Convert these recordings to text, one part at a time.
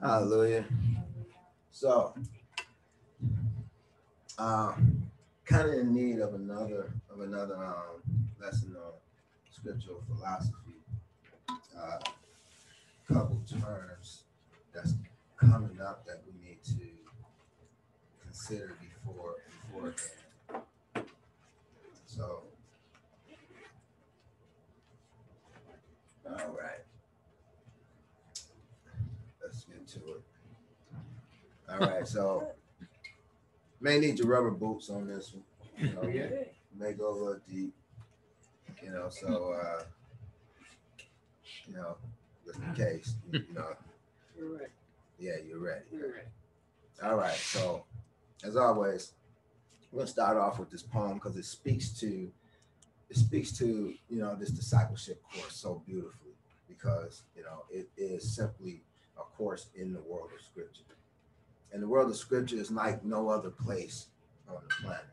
Hallelujah. So, um, kind of in need of another of another um, lesson on scriptural philosophy. Uh, couple terms that's coming up that we need to consider before beforehand. So, all right. Let's get to it. All right, so may need your rubber boots on this one. You know, Yeah. may go a little deep. You know, so uh, you know, just in case, you know, You're right. yeah, you're ready. You're right. All right, so as always, we're gonna start off with this poem because it speaks to it speaks to you know this discipleship course so beautifully because you know it is simply a course in the world of scripture. And the world of scripture is like no other place on the planet.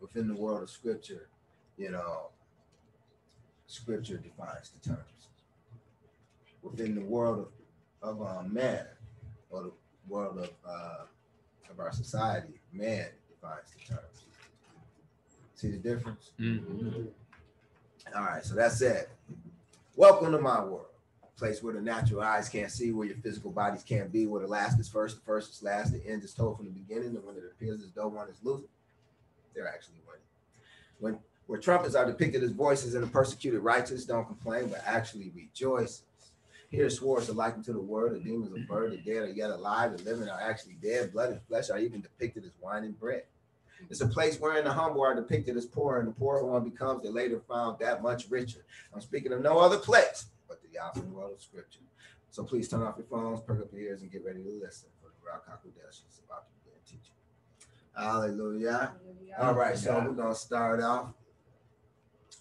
Within the world of scripture, you know, scripture defines the terms. Within the world of, of uh, man, or the world of uh, of our society, man defines the terms. See the difference? All right, so that's it. Welcome to my world, place where the natural eyes can't see, where your physical bodies can't be, where the last is first, the first is last, the end is told from the beginning, and when it appears as though one is losing, they're actually winning. When where trumpets are depicted as voices and the persecuted righteous don't complain, but actually rejoice. Here swords are likened to the word, the demons are bird, the dead are yet alive, the living are actually dead, blood and flesh are even depicted as wine and bread. It's a place wherein the humble are depicted as poor, and the poor one becomes the later found that much richer. I'm speaking of no other place but the awesome world of scripture. So please turn off your phones, perk up your ears, and get ready to listen for the Ruach Hakodesh is about to begin teaching. Hallelujah. All right, so we're gonna start off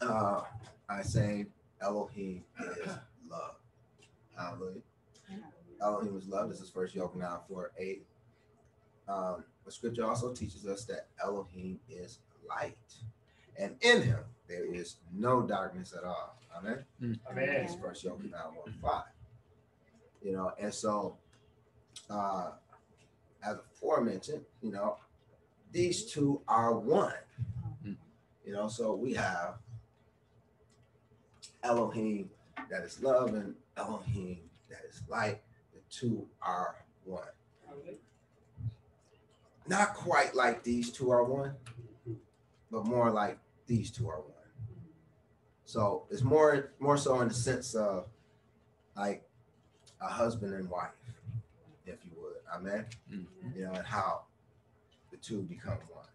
uh by saying Elohim is love. Hallelujah. Elohim is love. This is first Yochanan 4 8. Um, but scripture also teaches us that Elohim is light, and in him there is no darkness at all. Amen. Amen. It's first Yochanan 1 5. You know, and so uh as aforementioned, you know, these two are one. Mm. You know, so we have Elohim that is love and Elohim that is light. The two are one. Not quite like these two are one, but more like these two are one. So it's more more so in the sense of like a husband and wife, if you would. Amen. Mm. You know, and how the two become one.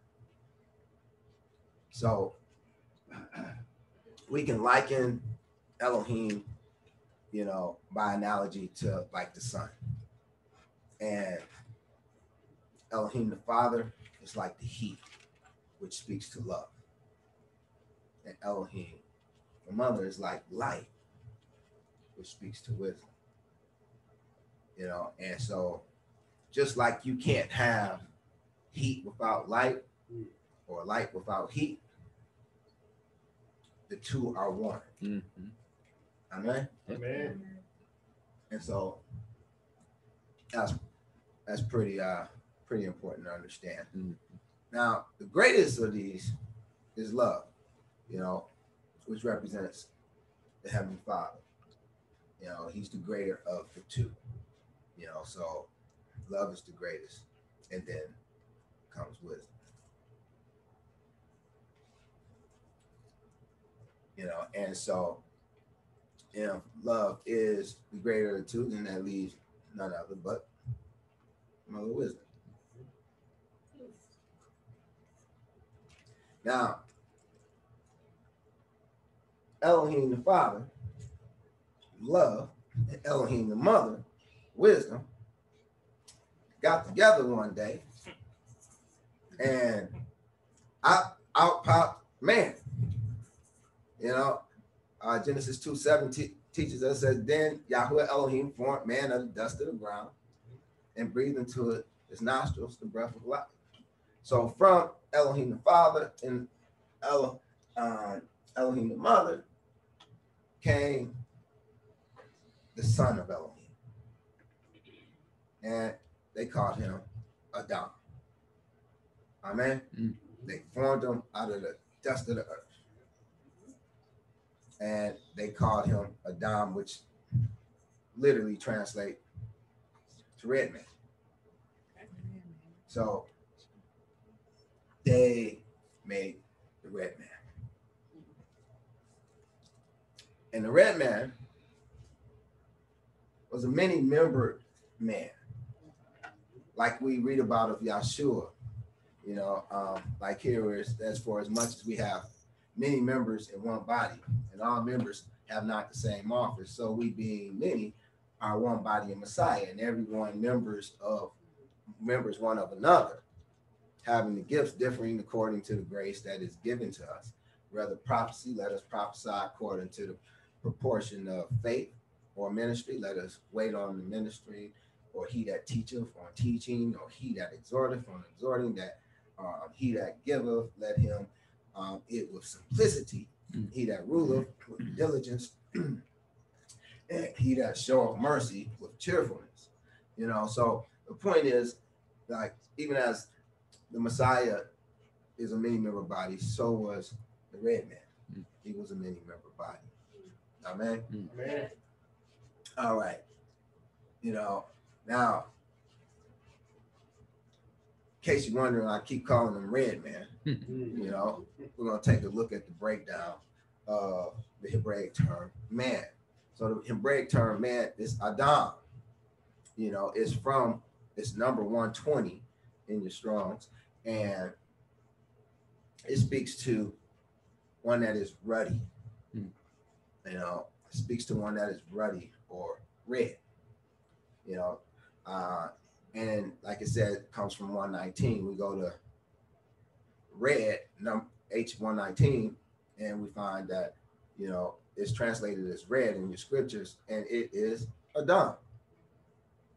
So we can liken Elohim, you know, by analogy to like the sun. And Elohim the Father is like the heat, which speaks to love. And Elohim the Mother is like light, which speaks to wisdom. You know, and so just like you can't have heat without light or light without heat, the two are one. Mhm. Amen. Amen. And so that's that's pretty uh pretty important to understand. Mhm. Now, the greatest of these is love, you know, which represents the Heavenly Father. You know, he's the greater of the two. You know, so love is the greatest, and then comes wisdom. You know, and so if love is the greater of the two, then that leaves none other but mother wisdom. Now, Elohim the Father, love, and Elohim the Mother, wisdom, got together one day and out, out popped man. You know, uh, Genesis 2 7 te- teaches us that then Yahweh Elohim formed man of the dust of the ground and breathed into it his nostrils the breath of life. So from Elohim the Father and Elo, uh, Elohim the Mother came the son of Elohim. and they called him Adam. Amen. Mm. They formed him out of the dust of the earth. And they called him Adam, which literally translates to red man. So they made the red man. And the red man was a many membered man, like we read about of Yahshua. You know, um, like here is as for as much as we have many members in one body, and all members have not the same office. So we being many are one body in Messiah, and everyone members of members one of another, having the gifts differing according to the grace that is given to us. Whether prophecy, let us prophesy according to the proportion of faith, or ministry, let us wait on the ministry, or he that teacheth on teaching, or he that exhorteth on exhorting, that um, he that giveth, let him um, it with simplicity. Mm. He that ruleth with diligence, and he that showeth mercy with cheerfulness. You know, so the point is, like, even as the Messiah is a many member body, so was the red man. Mm. He was a many member body. Amen. Mm. Man. All right. You know, now, in case you're wondering, I keep calling him Red Man. Mm. You know, we're going to take a look at the breakdown of the Hebraic term man. So the Hebraic term man is Adam. You know, it's from it's number 120 in your Strongs, and it speaks to one that is ruddy. You know, speaks to one that is ruddy or red. You know, uh, and like I said, comes from 119. We go to red, num H119, and we find that, you know, it's translated as red in your scriptures, and it is a Adam,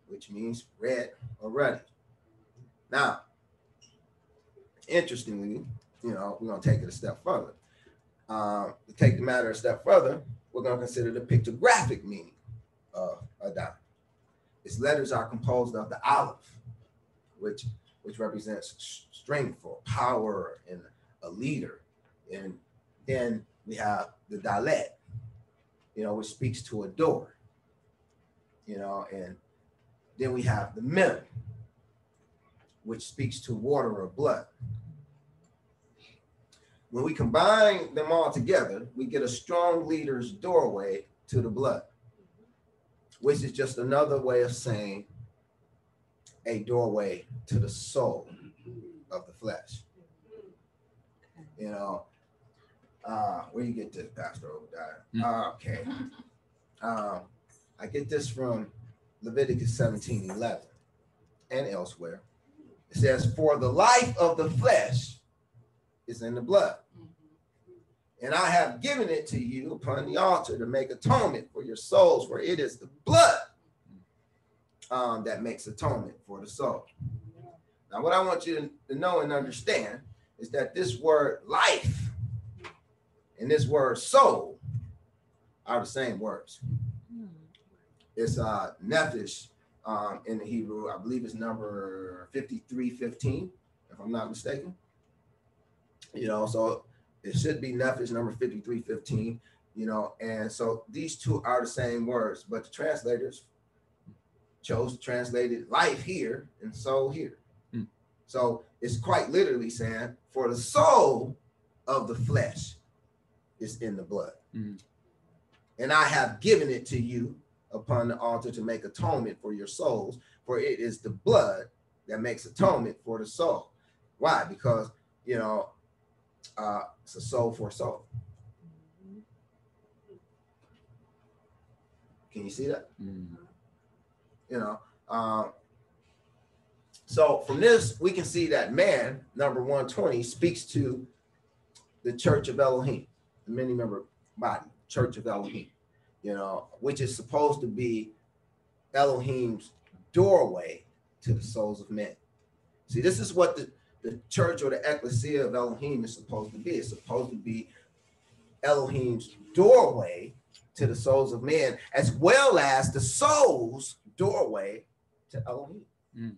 which means red or ruddy. Now, interestingly, you know, we're to take it a step further. Uh, to take the matter a step further, we're going to consider the pictographic meaning of a Adam. Its letters are composed of the aleph, which which represents strength or power and a leader. And then we have the dalet, you know, which speaks to a door. You know, and then we have the mem, which speaks to water or blood. When we combine them all together, we get a strong leader's doorway to the blood, which is just another way of saying a doorway to the soul of the flesh. You know, uh, where you get this, Pastor Obadiah? Uh, okay. Um, I get this from Leviticus 17 11 and elsewhere. It says, For the life of the flesh is in the blood. And I have given it to you upon the altar to make atonement for your souls, for it is the blood um, that makes atonement for the soul. Now, what I want you to know and understand is that this word life and this word soul are the same words. It's uh, nephesh um, in the Hebrew. I believe it's number 5315, if I'm not mistaken. You know, so it should be nephesh number 5315, you know, and so these two are the same words, but the translators chose to translate it life here and soul here. Hmm. So it's quite literally saying, for the soul of the flesh is in the blood. Mhm. And I have given it to you upon the altar to make atonement for your souls, for it is the blood that makes atonement for the soul. Why? Because, you know, uh, it's a soul for soul. Can you see that? Mm. you know um so from this we can see that man number 120 speaks to the church of elohim the many member body church of elohim you know which is supposed to be elohim's doorway to the souls of men see this is what the the church or the ecclesia of elohim is supposed to be it's supposed to be elohim's doorway to the souls of men, as well as the soul's doorway to Elohim. Mm.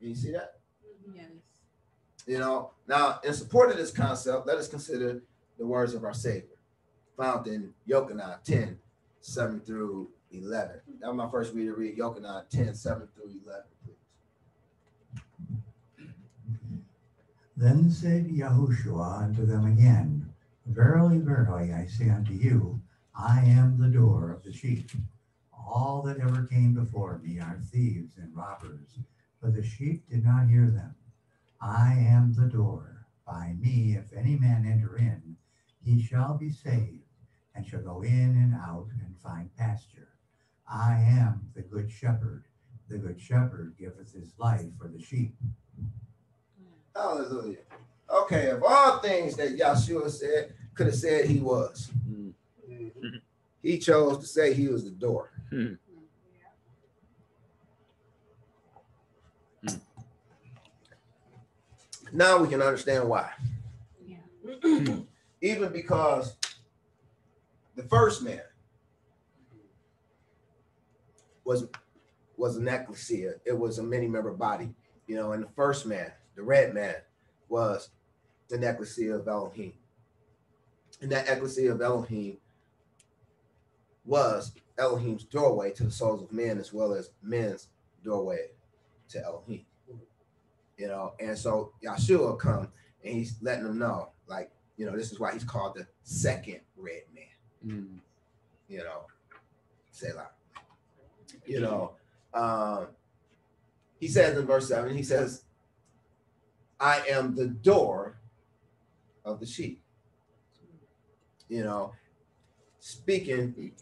You see that? Yes. You know, now in support of this concept, let us consider the words of our Savior found in Yochanan 10, 7 through 11. That was my first read to read Yochanan 10, 7 through 11, please. Then said Yahushua unto them again, Verily, verily, I say unto you, I am the door of the sheep. All that ever came before me are thieves and robbers, but the sheep did not hear them. I am the door. By me, if any man enter in, he shall be saved, and shall go in and out and find pasture. I am the good shepherd. The good shepherd giveth his life for the sheep. Hallelujah. Okay, of all things that Yahshua said, could have said he was. Mm. He chose to say he was the door. Now we can understand why. Yeah. Even because the first man was was an ecclesia. It was a many member body, you know, and the first man, the red man, was the ecclesia of Elohim. And that ecclesia of Elohim was Elohim's doorway to the souls of men as well as men's doorway to Elohim. You know, and so Yahshua come and he's letting them know, like, you know, this is why he's called the second red man, Mm. you know. Say loud. You know, um, he says in verse 7, he says, I am the door of the sheep. You know, speaking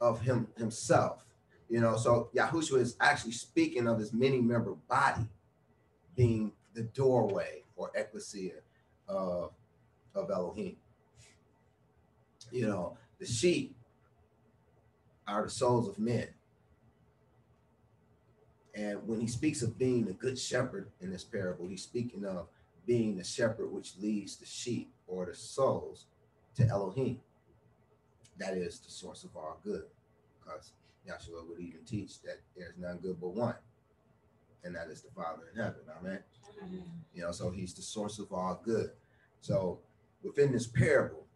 of him himself, you know, so Yahushua is actually speaking of his many member body being the doorway or ecclesia of, of Elohim. You know, the sheep are the souls of men. And when he speaks of being the good shepherd in this parable, he's speaking of being the shepherd which leads the sheep or the souls to Elohim. That is the source of all good. Because Yahshua would even teach that there's none good but one, and that is the Father in heaven. Amen. You know, so he's the source of all good. So within this parable,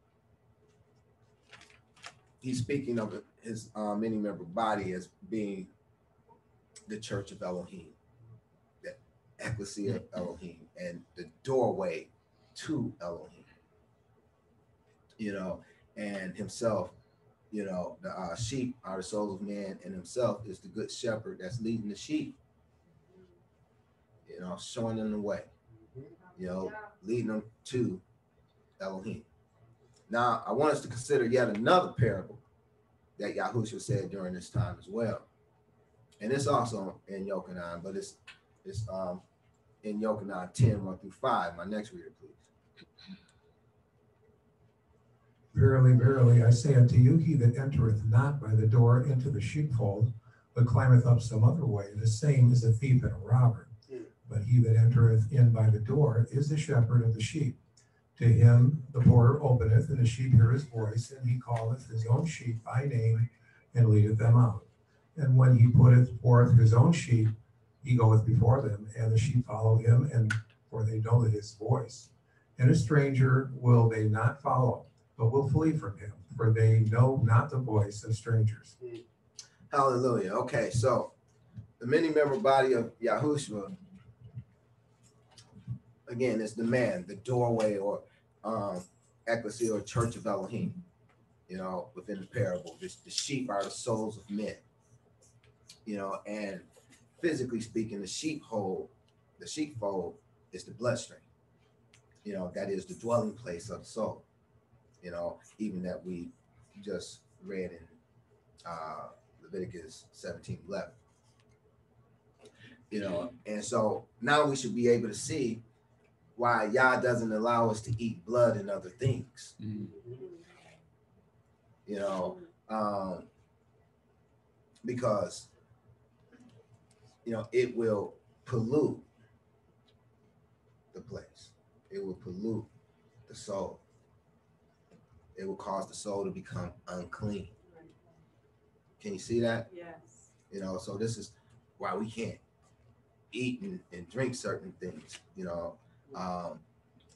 he's speaking of his uh, many member body as being the church of Elohim, the ecclesia of Elohim, and the doorway to Elohim. You know, and himself, you know, the uh, sheep are the souls of man, and himself is the good shepherd that's leading the sheep. You know, showing them the way. You know, leading them to Elohim. Now, I want us to consider yet another parable that Yahushua said during this time as well. And it's also in Yochanan, but it's it's um in Yochanan 10, 1 through 5. My next reader, please. Verily, verily, I say unto you, he that entereth not by the door into the sheepfold, but climbeth up some other way, the same is a thief and a robber. But he that entereth in by the door is the shepherd of the sheep. To him the porter openeth, and the sheep hear his voice, and he calleth his own sheep by name, and leadeth them out. And when he putteth forth his own sheep, he goeth before them, and the sheep follow him, and for they know his voice. And a stranger will they not follow, but will flee from him, for they know not the voice of strangers. Hallelujah. Okay, so the many member body of Yahushua, again, is the man, the doorway or um, ecclesia or church of Elohim, you know, within the parable. The sheep are the souls of men, you know, and physically speaking, the sheepfold, the sheepfold is the bloodstream, you know, that is the dwelling place of the soul, you know, even that we just read in uh, Leviticus 17 11. You know, and so now we should be able to see why Yah doesn't allow us to eat blood and other things. Mm. You know, um, because you know it will pollute the place. It will pollute the soul. It will cause the soul to become unclean. Can you see that? Yes. You know, so this is why we can't eat and, and drink certain things, you know. Um,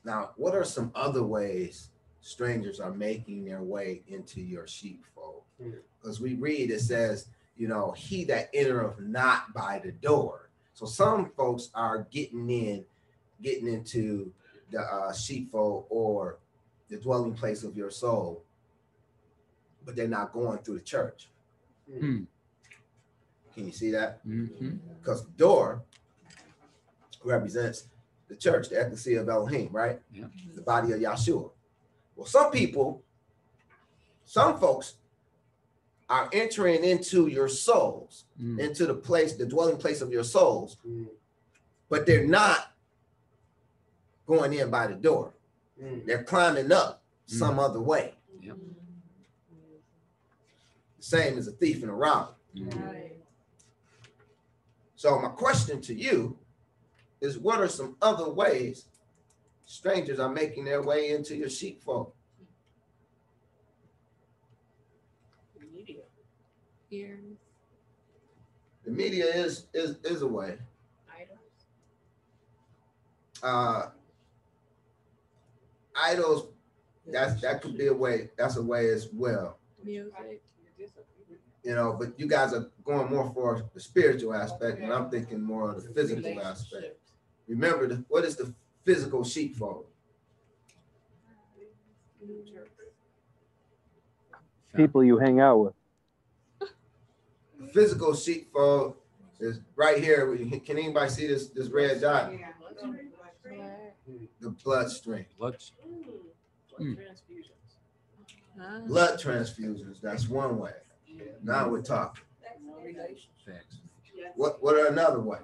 now, what are some other ways strangers are making their way into your sheepfold? Hmm. Because we read it says, you know, he that entereth not by the door. So some folks are getting in, getting into the uh, sheepfold or the dwelling place of your soul, but they're not going through the church. Hmm. Can you see that? Mhm. Because the door represents the church, the ecclesia of Elohim, right? Yeah. The body of Yahshua. Well, some people, some folks are entering into your souls, Mm. into the place, the dwelling place of your souls, Mm, but they're not going in by the door. mm, They're climbing up some other way. Yep. The same as a thief and a robber. Right. So my question to you is what are some other ways strangers are making their way into your sheepfold? Ears, The media is is is a way. items. Uh idols, that's that could be a way, that's a way as well. Music. You know, but you guys are going more for the spiritual aspect, and I'm thinking more of the physical aspect. Remember, the, what is the physical sheepfold? people you hang out with. The physical sheepfold is right here. Can anybody see this this red dot? The bloodstream. Blood. Hmm. Ah. Blood transfusions. That's one way. Now we're talking. What what are another way?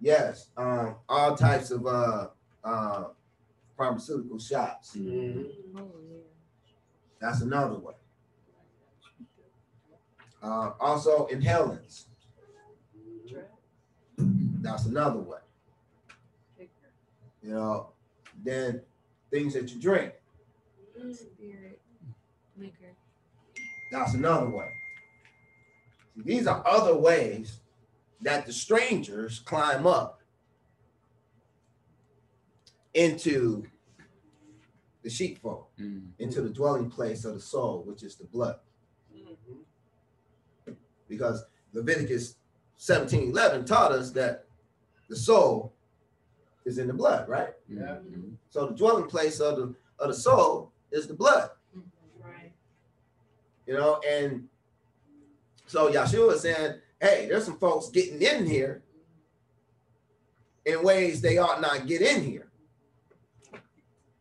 Yes, um, all types of uh uh pharmaceutical shops. mm, Oh, yeah. That's another way. Uh, also inhalants. That's another way. You know, then things that you drink. Spirit. Liquor. That's another way. See, these are other ways that the strangers climb up into the sheepfold, Mm. into the dwelling place of the soul, which is the blood. mm, Because Leviticus 17 11 taught us that the soul is in the blood, right? Yeah. Mhm. So the dwelling place of the of the soul is the blood. Right. you know, and so Yahshua is saying, hey, there's some folks getting in here in ways they ought not get in here.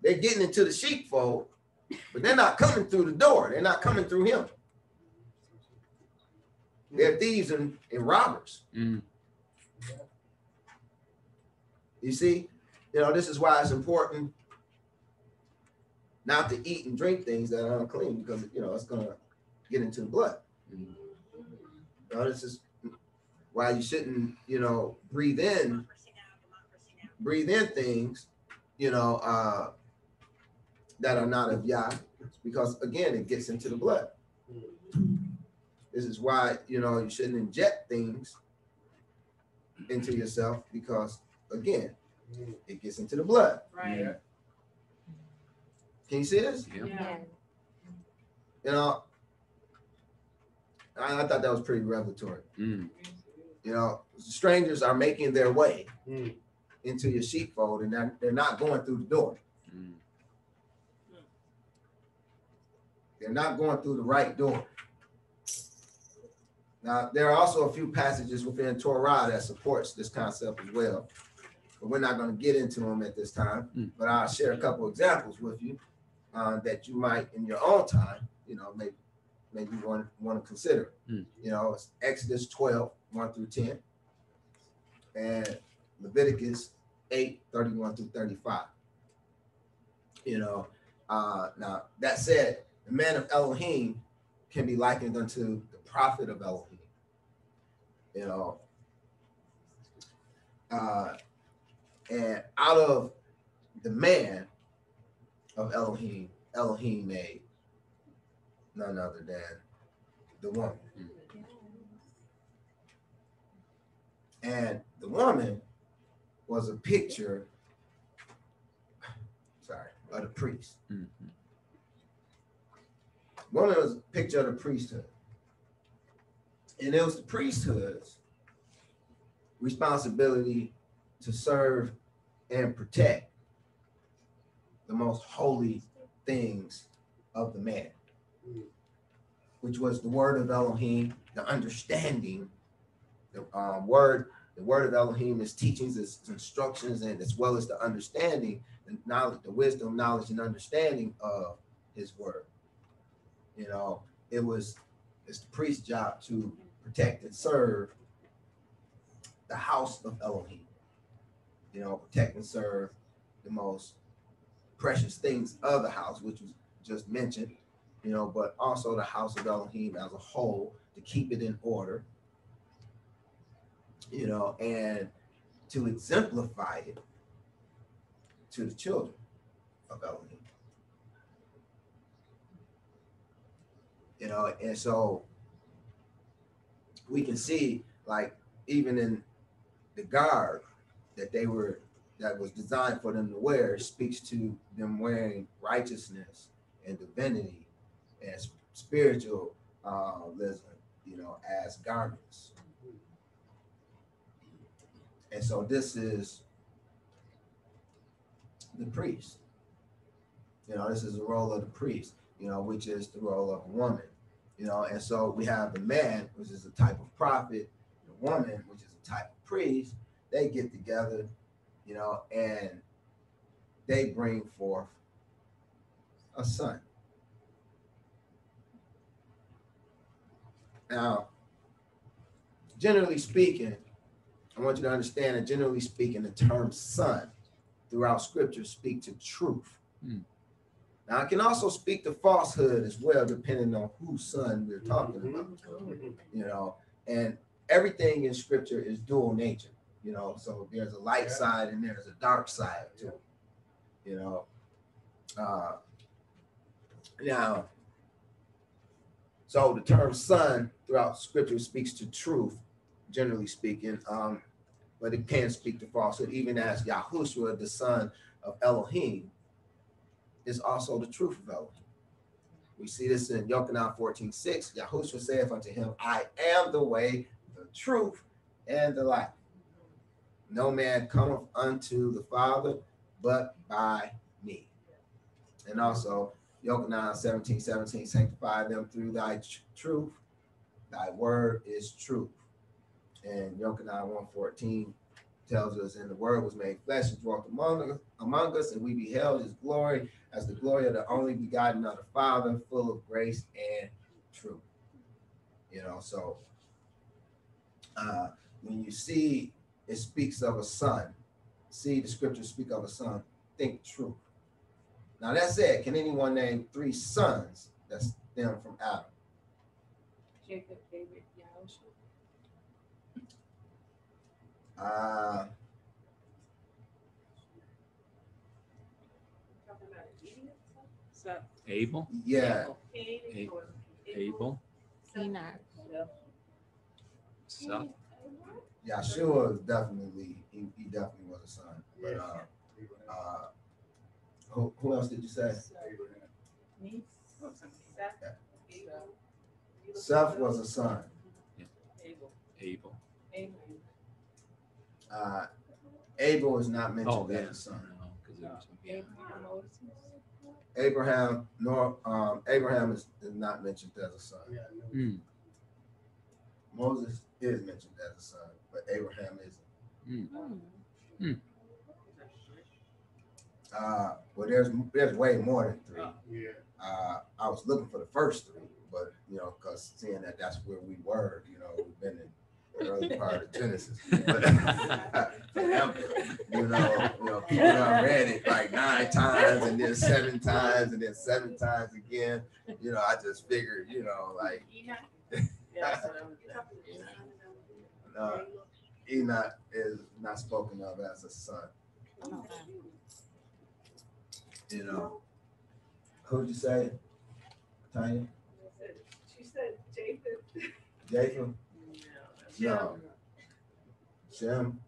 They're getting into the sheepfold, but they're not coming through the door. They're not coming through him. They're thieves and, and robbers. Mm. You see, you know, this is why it's important not to eat and drink things that are unclean because you know it's gonna get into the blood. Mm. You know, this is why you shouldn't, you know, breathe in, breathe in things, you know, uh, that are not of Yah, because again, it gets into the blood. This is why, you know, you shouldn't inject things into yourself because again, mm. it gets into the blood. Right. Can you see this? Yeah. Yeah. You know, I, I thought that was pretty revelatory. Mm. You know, strangers are making their way Mm. into your sheepfold and they're, they're not going through the door. Mm. They're not going through the right door. Now, there are also a few passages within Torah that supports this concept as well. But we're not going to get into them at this time. Mm. But I'll share a couple examples with you uh, that you might, in your own time, you know, maybe maybe want want to consider. Mm. You know, it's Exodus 12, 1 through 10, and Leviticus 8, 31 through 35. You know, uh, now that said, the man of Elohim can be likened unto the prophet of Elohim. You know, uh, and out of the man of Elohim, Elohim made none other than the woman. And the woman was a picture, sorry, of the priest. Mhm. Woman was a picture of the priesthood. And it was the priesthood's responsibility to serve and protect the most holy things of the man, which was the word of Elohim, the understanding, the um, word, the word of Elohim, his teachings, his instructions, and as well as the understanding, the knowledge, the wisdom, knowledge, and understanding of his word. You know, it was it's the priest's job to protect and serve the house of Elohim. You know, protect and serve the most precious things of the house, which was just mentioned, you know, but also the house of Elohim as a whole to keep it in order, you know, and to exemplify it to the children of Elohim. You know, and so we can see, like, even in the garb that they were that was designed for them to wear speaks to them wearing righteousness and divinity and sp- spiritual uh, you know, as garments. And so this is the priest. You know, this is the role of the priest, you know, which is the role of a woman. You know, and so we have the man, which is a type of prophet, the woman, which is a type of priest. They get together, you know, and they bring forth a son. Now, generally speaking, I want you to understand that generally speaking, the term son throughout scripture speak to truth. Hmm. Now, I can also speak to falsehood as well, depending on whose son we're talking about, you know, and everything in scripture is dual nature, you know, so there's a light Yeah. side and there's a dark side too, you know. Uh, now, so the term son throughout scripture speaks to truth, generally speaking, um, but it can speak to falsehood, even as Yahushua, the son of Elohim, is also the truth of Elohim. We see this in Yochanan 14, 6. Yahushua saith unto him, I am the way, the truth, and the life. No man cometh unto the Father but by me. And also, Yochanan 17, 17, sanctify them through thy tr- truth. Thy word is truth. And Yochanan 114 tells us, and the word was made flesh and dwelt among us, among us, and we beheld his glory as the glory of the only begotten of the Father, full of grace and truth. You know, so uh, when you see it speaks of a son, see the scriptures speak of a son, think truth. Now that said, can anyone name three sons that stem from Adam? Jacob, David, Yahushua. Uh, So, Abel, yeah, A- Abel, Enoch. Seth, Yahshua is definitely he, he definitely was a son. But uh, uh, who, who else did you say? Me? Seth was a son. Abel. Uh, Abel is not mentioned Oh, yeah. as a son. No, 'cause was- yeah. Abraham nor um, Abraham is, is not mentioned as a son. Mm, Moses is mentioned as a son, but Abraham isn't. mm. Uh, well, there's there's way more than three. Yeah. Uh, I was looking for the first three, but you know, because seeing that that's where we were, you know, we've been in the early part of Genesis. But, forever, you know, you know, people have read it like nine times and then seven times and then seven times again. You know, I just figured, you know, like uh, Enoch is not spoken of as a son. You know, who'd you say? Tanya, She said Jacob. Japheth? No. Shem?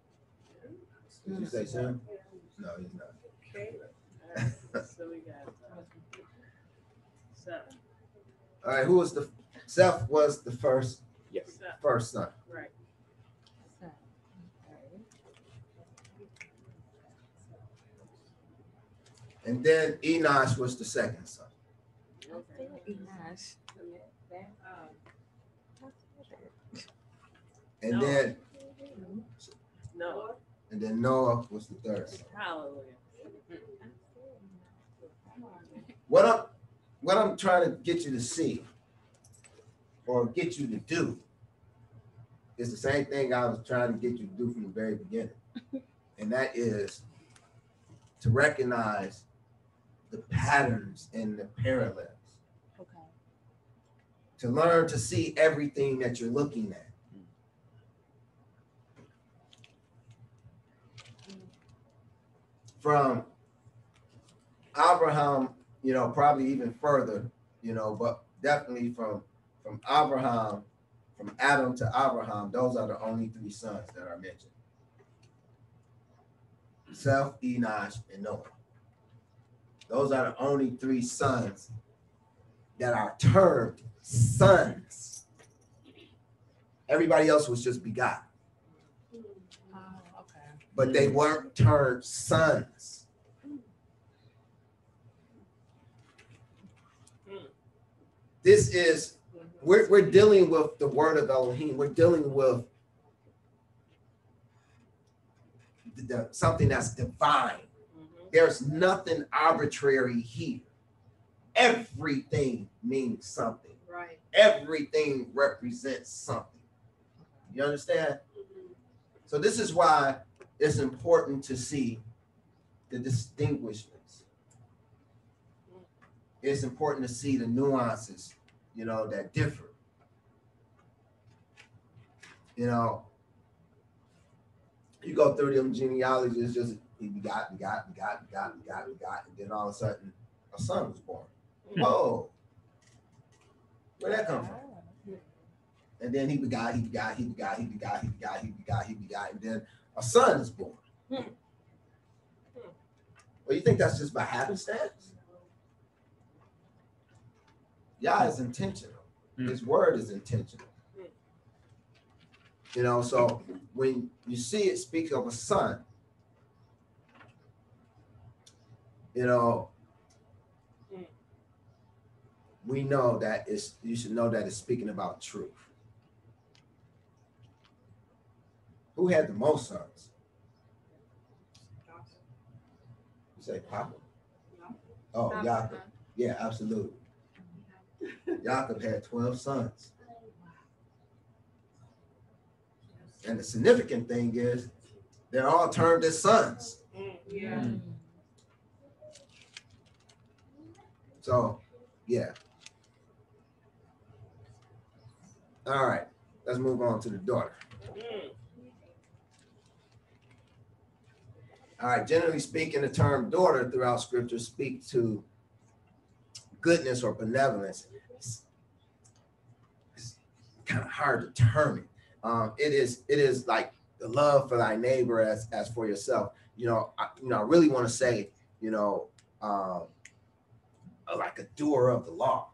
Did you say Shem? No, he's not. Okay. Alright, So we got. Seven, All right, who was the, Seth was the first, Yes. First son. right. And then Enosh was the second son. Okay. Enosh. Um, And No. then, No, and then Noah was the third hallelujah. What I'm, what I'm trying to get you to see or get you to do is the same thing I was trying to get you to do from the very beginning. And that is to recognize the patterns and the parallels, Okay. to learn to see everything that you're looking at. From Abraham, you know, probably even further, you know, but definitely from from Abraham, from Adam to Abraham, those are the only three sons that are mentioned. Seth, Enosh, and Noah. Those are the only three sons that are termed sons. Everybody else was just begotten. But they weren't termed sons. This is we're, we're dealing with the word of Elohim. We're dealing with the, the- something that's divine. Mhm. There's nothing arbitrary here. Everything means something. Right. Everything represents something. You understand? So this is why it's important to see the distinguishments. It's important to see the nuances, you know, that differ. You know, you go through them genealogies, just he begot, begot, begot, begot, begot, begot, and then all of a sudden a son was born. Hmm. Whoa. Where'd that come from? And then he begot, he begot, he begot, he begot, he begot, he begot, he begot, and then a son is born. Hmm. Well, you think that's just by happenstance? Yah is intentional. Hmm. His word is intentional. Hmm. You know, so when you see it speak of a son, you know, Hmm. we know that it's you should know that it's speaking about truth. Who had the most sons? You say Papa? Oh, Jacob. Yeah, absolutely. Jacob had 12 sons. And the significant thing is they're all termed as sons. Mm, Yeah. Mm. So, yeah. All right, let's move on to the daughter. Mm, All right, generally speaking, the term daughter throughout scripture speak to goodness or benevolence. It's, kind of hard to determine. Um, it is it is like the love for thy neighbor as as for yourself. You know, I, you know, I really want to say, you know, um, like a doer of the law.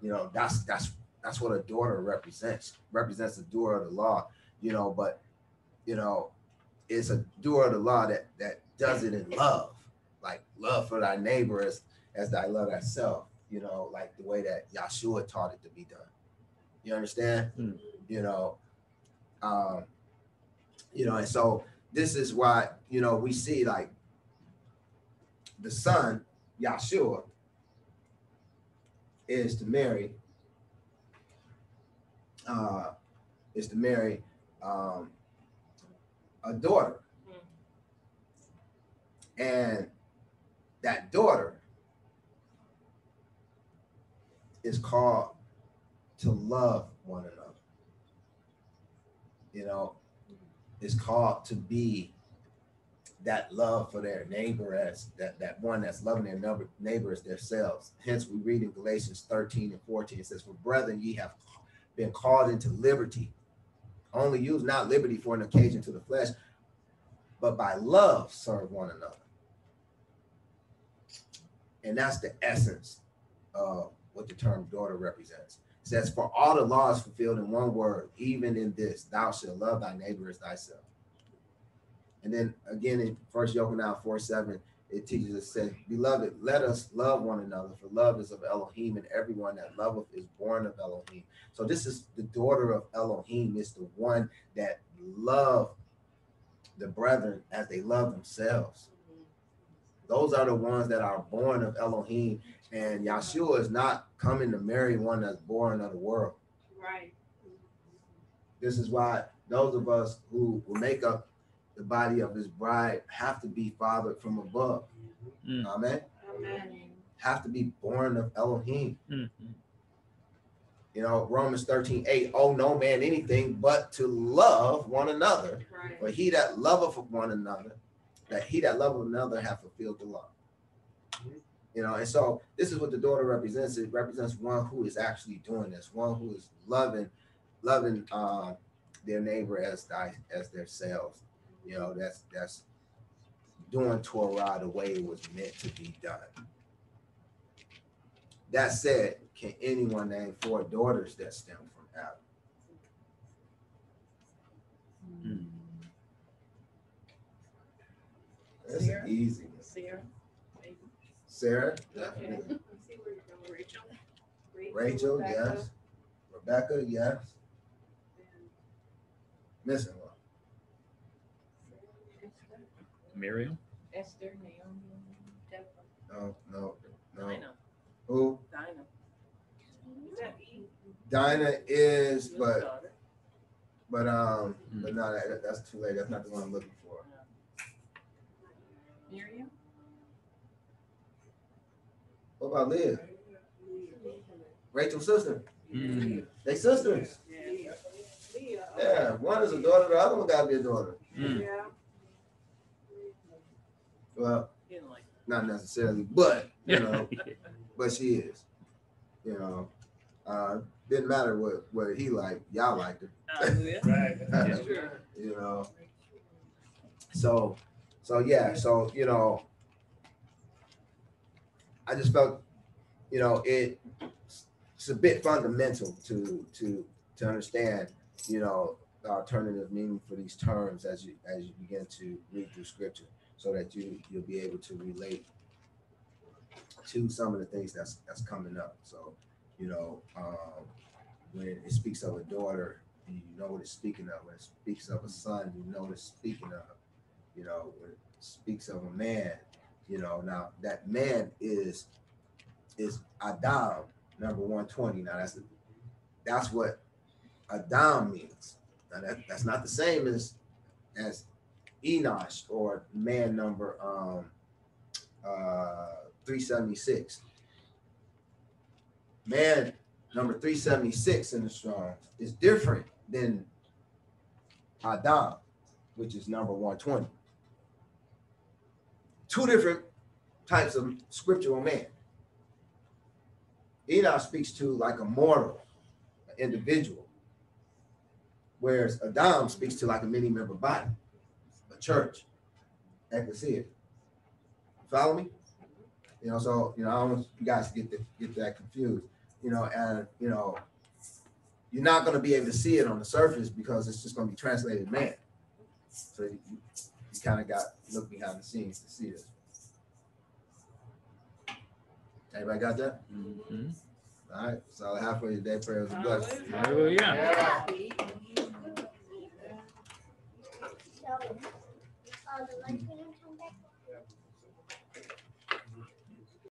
You know, that's that's that's what a daughter represents. Represents a doer of the law. You know, but you know, it's a doer of the law that that does it in love, like love for thy neighbor as as thy love thyself. You know, like the way that Yahshua taught it to be done. You understand? Mm. You know, um, you know, and so this is why you know we see like the son Yahshua is to marry uh, is to marry um, a daughter. Mm-hmm. And that daughter is called to love one another. You know, it's called to be that love for their neighbor as that, that one that's loving their neighbor, neighbor as themselves. Hence, we read in Galatians 13 and 14, it says, For brethren, ye have been called into liberty. Only use not liberty for an occasion to the flesh, but by love serve one another. And that's the essence of what the term daughter represents. It says, For all the laws fulfilled in one word, even in this, thou shalt love thy neighbor as thyself. And then again in First Yochanan 4 7, it teaches us, says, Beloved, let us love one another, for love is of Elohim, and everyone that loveth is born of Elohim. So this is the daughter of Elohim, is the one that love the brethren as they love themselves. Those are the ones that are born of Elohim. And Yahshua is not coming to marry one that's born of the world. Right. This is why those of us who will make up the body of his bride have to be fathered from above. Mm. Amen. Amen. Have to be born of Elohim. Mhm. You know, Romans 13, 8, oh no man anything but to love one another. Right. For he that loveth one another, that he that loveth another hath fulfilled the law. You know, and so this is what the daughter represents. It represents one who is actually doing this, one who is loving, loving uh, their neighbor as thy, as themselves. You know, that's that's doing Torah the way it was meant to be done. That said, can anyone name four daughters that stem from Adam? Mm. That's Sarah? easy. one. Sarah, maybe. Sarah, Okay. definitely. Let's see where you're going. Rachel. Rachel, Rebecca, yes. Rebecca, yes. Missing one. Miriam? Esther, Naomi, Deborah, No, no, no. Dinah, Who? Dinah. Is that Eve? Dinah is, Your but daughter. but um, Mm. but no, that, that's too late. That's not the one I'm looking for. Miriam, What about Liv? Rachel's sister. Mm. They sisters. Yeah. Yeah, one is a daughter. The other one got to be a daughter. Mm. Yeah. Well, you know, like, not necessarily, but you know, but she is. You know, uh, didn't matter what what he liked. Y'all liked her. Right. That's true. you know. So, so yeah, so you know, I just felt, you know, it it's a bit fundamental to to to understand, you know, the alternative meaning for these terms as you as you begin to read through scripture, so that you you'll be able to relate to some of the things that's that's coming up. So, you know, um, when it speaks of a daughter, and you know what it's speaking of. When it speaks of a son, you know what it's speaking of. You know, when it speaks of a man, you know, now that man is is Adam, number 120. Now that's that's what Adam means. Now that, that's not the same as as Enosh or man number um uh 376. Man number 376 in the strong is different than Adam, which is number 120. Two different types of scriptural man. Enosh speaks to like a mortal, an individual, whereas Adam speaks to like a many member body, a church, it. Follow me? You know, so you know, I don't want you guys to get the, get that confused. You know, and you know, you're not going to be able to see it on the surface because it's just going to be translated man. So you, you kind of got to look behind the scenes to see this. Everybody got that? Mhm. All right. So halfway today, prayers and blessings. Hallelujah. Yeah the light